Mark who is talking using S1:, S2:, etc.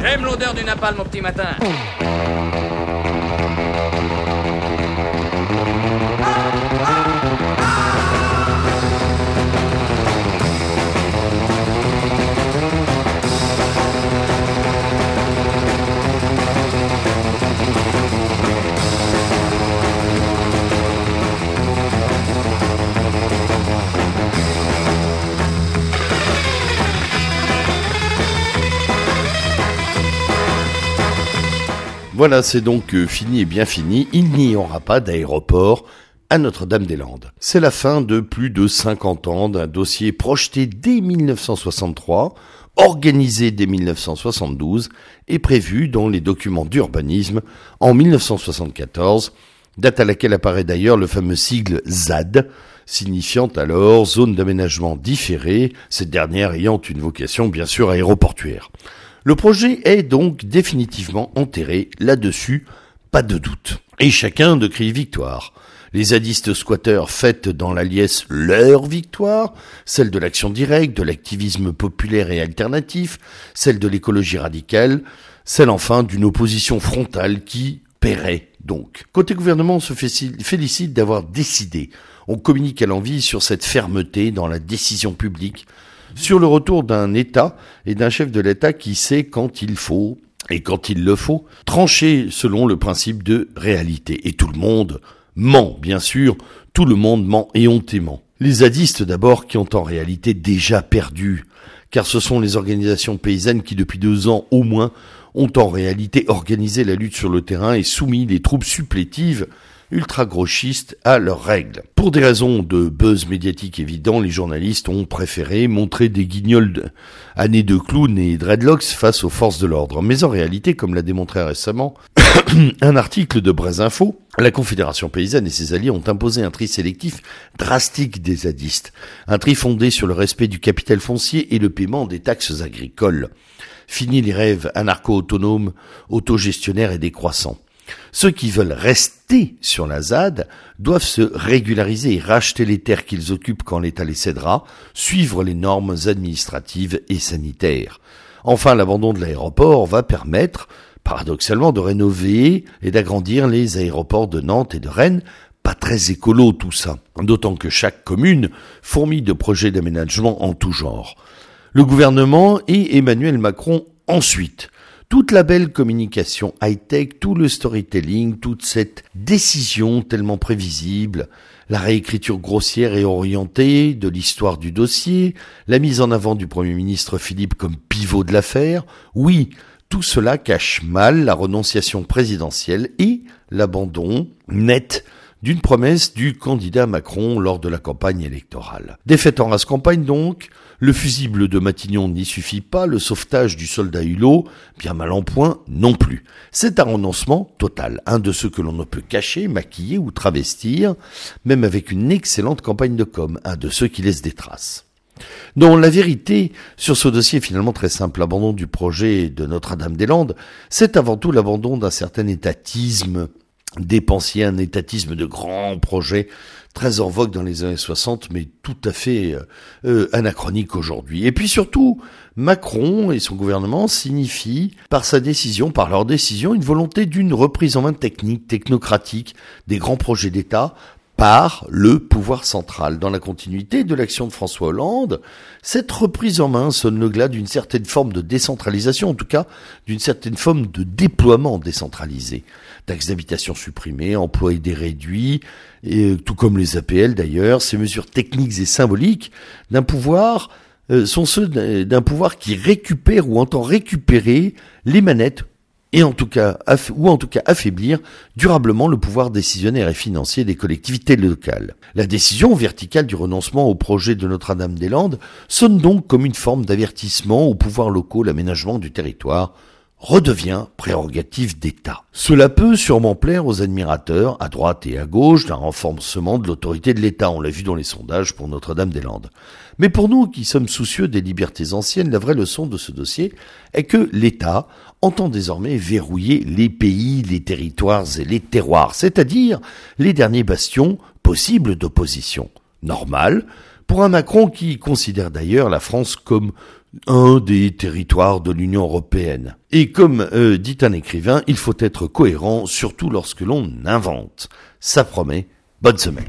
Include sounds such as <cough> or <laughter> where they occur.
S1: J'aime l'odeur du napalm au petit matin.
S2: Voilà, c'est donc euh, fini et bien fini. Il n'y aura pas d'aéroport à Notre-Dame-des-Landes. C'est la fin de plus de 50 ans d'un dossier projeté dès 1963, organisé dès 1972 et prévu dans les documents d'urbanisme en 1974, date à laquelle apparaît d'ailleurs le fameux sigle ZAD, signifiant alors zone d'aménagement différée, cette dernière ayant une vocation bien sûr aéroportuaire. Le projet est donc définitivement enterré là-dessus, pas de doute. Et chacun de crier victoire. Les zadistes squatteurs fêtent dans la liesse leur victoire, celle de l'action directe, de l'activisme populaire et alternatif, celle de l'écologie radicale, celle enfin d'une opposition frontale qui paierait donc. Côté gouvernement, on se félicite d'avoir décidé. On communique à l'envie sur cette fermeté dans la décision publique sur le retour d'un État et d'un chef de l'État qui sait quand il faut, et quand il le faut, trancher selon le principe de réalité. Et tout le monde ment, bien sûr, tout le monde ment éhontément. Les zadistes d'abord qui ont en réalité déjà perdu, car ce sont les organisations paysannes qui depuis deux ans au moins ont en réalité organisé la lutte sur le terrain et soumis les troupes supplétives ultra-gauchistes à leurs règles. Pour des raisons de buzz médiatique évident, les journalistes ont préféré montrer des guignols années de clowns et dreadlocks face aux forces de l'ordre. Mais en réalité, comme l'a démontré récemment <coughs> un article de Info, la Confédération paysanne et ses alliés ont imposé un tri sélectif drastique des zadistes. Un tri fondé sur le respect du capital foncier et le paiement des taxes agricoles. Fini les rêves anarcho-autonomes, autogestionnaires et décroissants. Ceux qui veulent rester sur la ZAD doivent se régulariser et racheter les terres qu'ils occupent quand l'État les cédera, suivre les normes administratives et sanitaires. Enfin, l'abandon de l'aéroport va permettre, paradoxalement, de rénover et d'agrandir les aéroports de Nantes et de Rennes, pas très écolo tout ça, d'autant que chaque commune fourmille de projets d'aménagement en tout genre. Le gouvernement et Emmanuel Macron ensuite toute la belle communication high-tech, tout le storytelling, toute cette décision tellement prévisible, la réécriture grossière et orientée de l'histoire du dossier, la mise en avant du Premier ministre Philippe comme pivot de l'affaire, oui, tout cela cache mal la renonciation présidentielle et l'abandon net d'une promesse du candidat Macron lors de la campagne électorale. Défaite en race campagne donc, le fusible de Matignon n'y suffit pas, le sauvetage du soldat Hulot, bien mal en point, non plus. C'est un renoncement total, un de ceux que l'on ne peut cacher, maquiller ou travestir, même avec une excellente campagne de com, un de ceux qui laissent des traces. Non, la vérité sur ce dossier est finalement très simple. L'abandon du projet de Notre-Dame-des-Landes, c'est avant tout l'abandon d'un certain étatisme dépensier, un étatisme de grands projets très en vogue dans les années 60, mais tout à fait euh, euh, anachronique aujourd'hui. Et puis surtout, Macron et son gouvernement signifient par sa décision, par leur décision, une volonté d'une reprise en main technique, technocratique des grands projets d'État par le pouvoir central. Dans la continuité de l'action de François Hollande, cette reprise en main sonne le glas d'une certaine forme de décentralisation, en tout cas d'une certaine forme de déploiement décentralisé. Taxes d'habitation supprimées, emplois aidés réduits, et, tout comme les APL d'ailleurs, ces mesures techniques et symboliques d'un pouvoir euh, sont ceux d'un pouvoir qui récupère ou entend récupérer les manettes et en tout cas, ou en tout cas affaiblir durablement le pouvoir décisionnaire et financier des collectivités locales. La décision verticale du renoncement au projet de Notre-Dame-des-Landes sonne donc comme une forme d'avertissement aux pouvoirs locaux l'aménagement du territoire redevient prérogative d'État. Cela peut sûrement plaire aux admirateurs, à droite et à gauche, d'un renforcement de l'autorité de l'État, on l'a vu dans les sondages pour Notre-Dame-des-Landes. Mais pour nous qui sommes soucieux des libertés anciennes, la vraie leçon de ce dossier est que l'État entend désormais verrouiller les pays, les territoires et les terroirs, c'est-à-dire les derniers bastions possibles d'opposition. Normal, pour un Macron qui considère d'ailleurs la France comme un des territoires de l'Union européenne. Et comme euh, dit un écrivain, il faut être cohérent, surtout lorsque l'on invente. Ça promet, bonne semaine.